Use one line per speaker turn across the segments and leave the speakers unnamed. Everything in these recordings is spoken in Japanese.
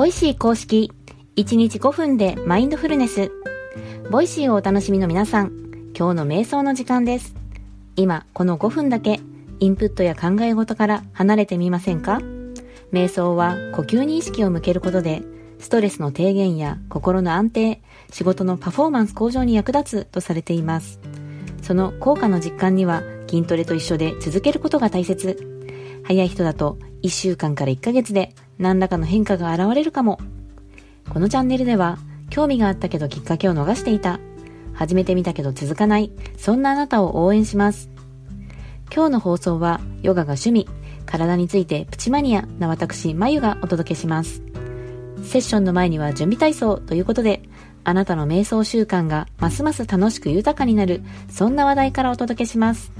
Voicy公式1日5分でマインドフルネス。 Voicyをお楽しみの皆さん、今日の瞑想の時間です。今、この5分だけインプットや考え事から離れてみませんか？瞑想は呼吸に意識を向けることで、ストレスの低減や心の安定、仕事のパフォーマンス向上に役立つとされています。その効果の実感には筋トレと一緒で続けることが大切。早い人だと1週間から1ヶ月で何らかの変化が現れるかも。このチャンネルでは興味があったけどきっかけを逃していた。始めてみたけど続かない。そんなあなたを応援します。今日の放送はヨガが趣味、体についてプチマニアな私、まゆがお届けします。セッションの前には準備体操ということで、あなたの瞑想習慣がますます楽しく豊かになる、そんな話題からお届けします。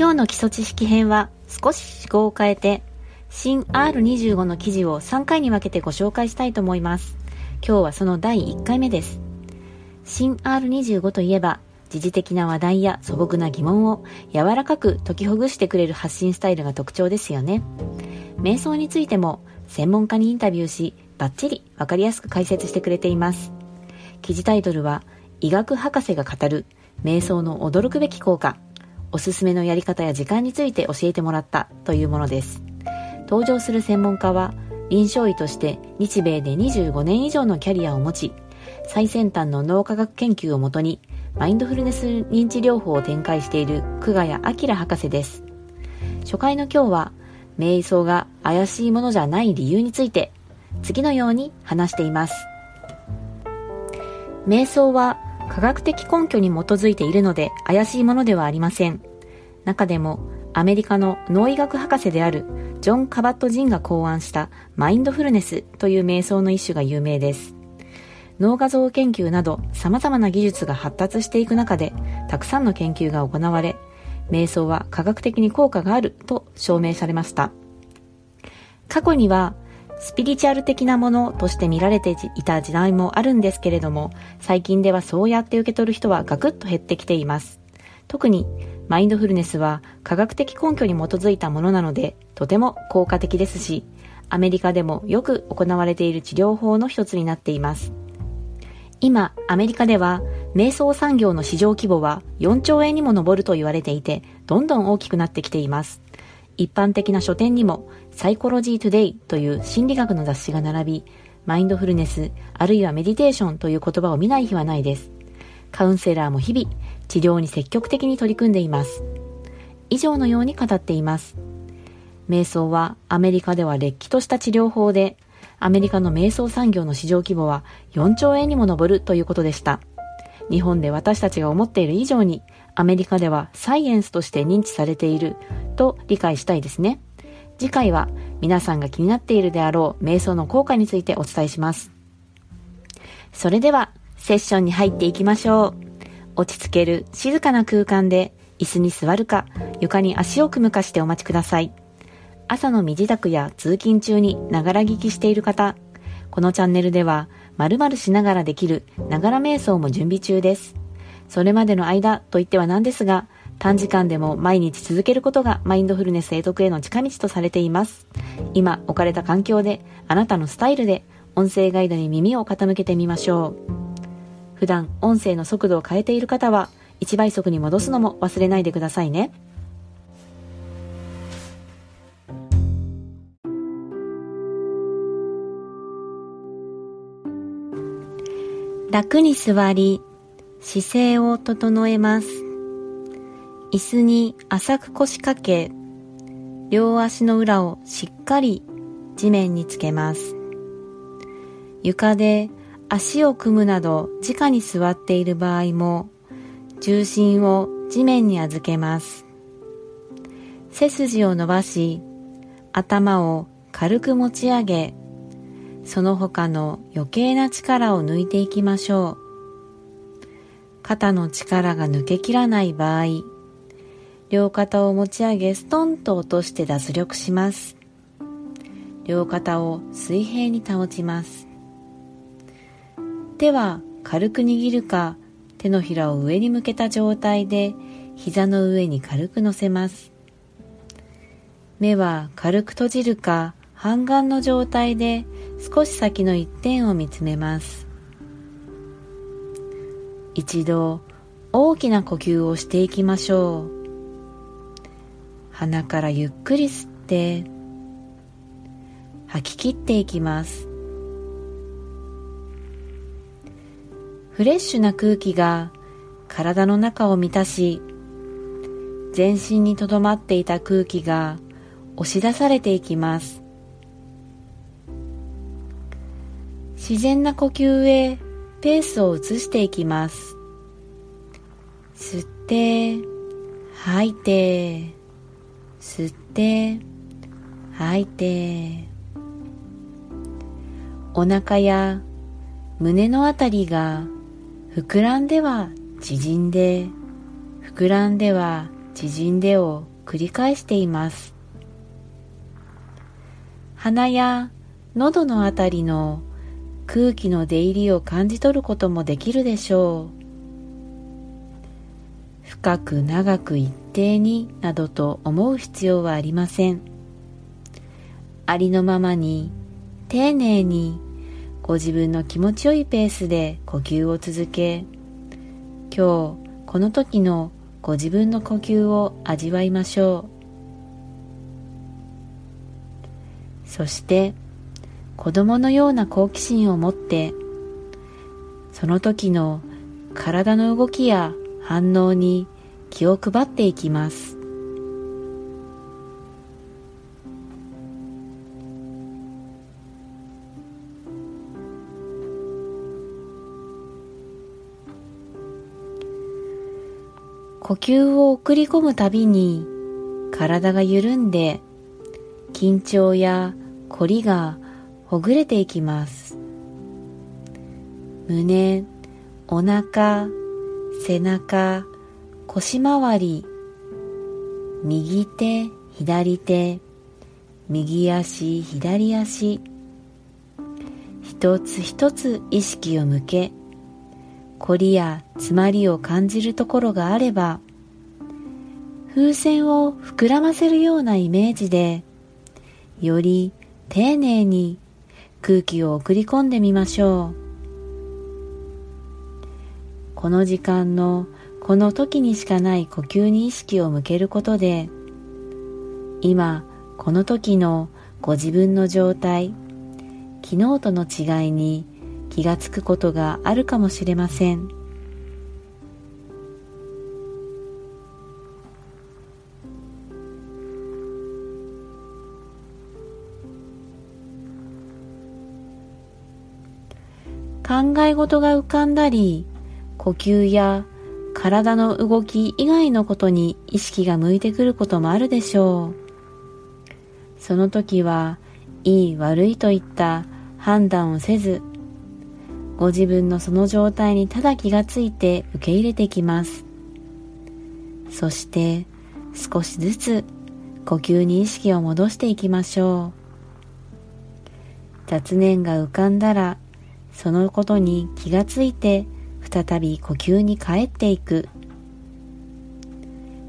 今日の基礎知識編は少し思考を変えて、新 R25 の記事を3回に分けてご紹介したいと思います。今日はその第1回目です。新 R25 といえば、時事的な話題や素朴な疑問を柔らかく解きほぐしてくれる発信スタイルが特徴ですよね。瞑想についても専門家にインタビューし、バッチリわかりやすく解説してくれています。記事タイトルは、医学博士が語る瞑想の驚くべき効果おすすめのやり方や時間について教えてもらったというものです。登場する専門家は、臨床医として日米で25年以上のキャリアを持ち、最先端の脳科学研究をもとに、マインドフルネス認知療法を展開している久我谷明博士です。初回の今日は、瞑想が怪しいものじゃない理由について、次のように話しています。瞑想は科学的根拠に基づいているので怪しいものではありません。中でもアメリカの脳医学博士であるジョン・カバット・ジンが考案したマインドフルネスという瞑想の一種が有名です。脳画像研究など様々な技術が発達していく中でたくさんの研究が行われ、瞑想は科学的に効果があると証明されました。過去にはスピリチュアル的なものとして見られていた時代もあるんですけれども、最近ではそうやって受け取る人はガクッと減ってきています。特に、マインドフルネスは科学的根拠に基づいたものなので、とても効果的ですし、アメリカでもよく行われている治療法の一つになっています。今、アメリカでは、瞑想産業の市場規模は4兆円にも上ると言われていて、どんどん大きくなってきています。一般的な書店にもサイコロジートゥデイという心理学の雑誌が並び、マインドフルネス、あるいはメディテーションという言葉を見ない日はないです。カウンセラーも日々、治療に積極的に取り組んでいます。以上のように語っています。瞑想はアメリカではれっきとした治療法で、アメリカの瞑想産業の市場規模は4兆円にも上るということでした。日本で私たちが思っている以上に、アメリカではサイエンスとして認知されていると理解したいですね。次回は皆さんが気になっているであろう瞑想の効果についてお伝えします。それではセッションに入っていきましょう。落ち着ける静かな空間で椅子に座るか床に足を組むかしてお待ちください。朝の身支度や通勤中にながら聞きしている方、このチャンネルでは〇〇しながらできるながら瞑想も準備中です。それまでの間といってはなんですが、短時間でも毎日続けることがマインドフルネス永得への近道とされています。今置かれた環境であなたのスタイルで音声ガイドに耳を傾けてみましょう。普段音声の速度を変えている方は1倍速に戻すのも忘れないでくださいね。楽に座り、姿勢を整えます。椅子に浅く腰掛け、両足の裏をしっかり地面につけます。床で足を組むなど直に座っている場合も重心を地面に預けます。背筋を伸ばし頭を軽く持ち上げその他の余計な力を抜いていきましょう。肩の力が抜けきらない場合両肩を持ち上げストンと落として脱力します。両肩を水平に保ちます。手は軽く握るか手のひらを上に向けた状態で膝の上に軽く乗せます。目は軽く閉じるか半眼の状態で少し先の一点を見つめます。一度大きな呼吸をしていきましょう。鼻からゆっくり吸って吐き切っていきます。フレッシュな空気が体の中を満たし全身にとどまっていた空気が押し出されていきます。自然な呼吸へペースを移していきます。吸って吐いて吸って吐いて。お腹や胸のあたりが膨らんでは縮んで膨らんでは縮んでを繰り返しています。鼻や喉のあたりの空気の出入りを感じ取ることもできるでしょう。深く長く一定になどと思う必要はありません。ありのままに丁寧にご自分の気持ちよいペースで呼吸を続け今日この時のご自分の呼吸を味わいましょう。そして子供のような好奇心を持ってその時の体の動きや反応に気を配っていきます。呼吸を送り込むたびに体が緩んで緊張や凝りがほぐれていきます。胸お腹背中腰回り。右手左手。右足左足。一つ一つ意識を向け。凝りや詰まりを感じるところがあれば風船を膨らませるようなイメージでより丁寧に空気を送り込んでみましょう。この時間のこの時にしかない呼吸に意識を向けることで今この時のご自分の状態昨日との違いに気がつくことがあるかもしれません。考え事が浮かんだり呼吸や体の動き以外のことに意識が向いてくることもあるでしょう。その時はいい悪いといった判断をせずご自分のその状態にただ気がついて受け入れてきます。そして少しずつ呼吸に意識を戻していきましょう。雑念が浮かんだらそのことに気がついて再び呼吸に帰っていく。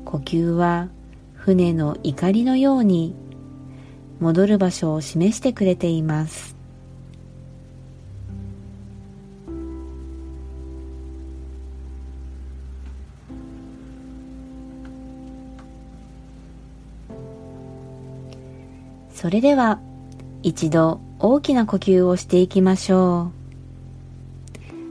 呼吸は船の怒りのように戻る場所を示してくれています。それでは一度大きな呼吸をしていきましょう。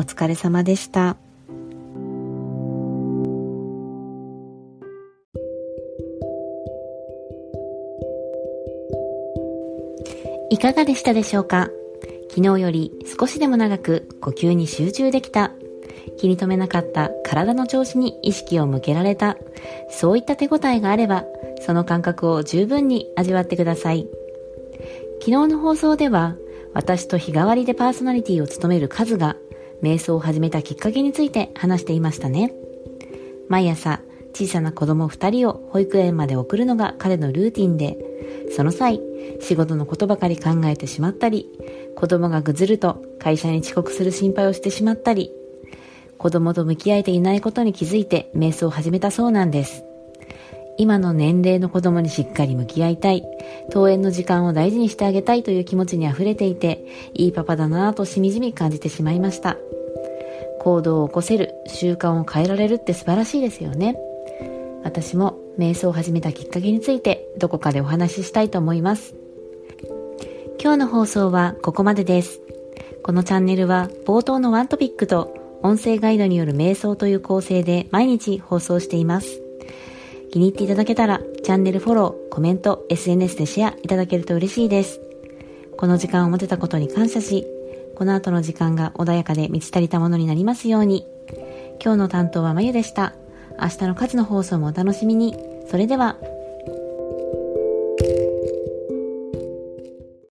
お疲れ様でした。いかがでしたでしょうか？昨日より少しでも長く呼吸に集中できた。気に留めなかった体の調子に意識を向けられた、そういった手応えがあれば、その感覚を十分に味わってください。昨日の放送では、私と日替わりでパーソナリティを務めるカズが、瞑想を始めたきっかけについて話していましたね。毎朝、小さな子供2人を保育園まで送るのが彼のルーティンで、その際、仕事のことばかり考えてしまったり、子供がぐずると会社に遅刻する心配をしてしまったり、子供と向き合えていないことに気づいて瞑想を始めたそうなんです。今の年齢の子供にしっかり向き合いたい、登園の時間を大事にしてあげたいという気持ちに溢れていて、いいパパだなぁとしみじみ感じてしまいました。行動を起こせる、習慣を変えられるって素晴らしいですよね。私も瞑想を始めたきっかけについてどこかでお話ししたいと思います。今日の放送はここまでです。このチャンネルは冒頭のワントピックと音声ガイドによる瞑想という構成で毎日放送しています。気に入っていただけたらチャンネルフォロー、コメント、SNS でシェアいただけると嬉しいです。この時間を持てたことに感謝し、この後の時間が穏やかで満ち足りたものになりますように。今日の担当はまゆでした。明日の数の放送もお楽しみに。それでは。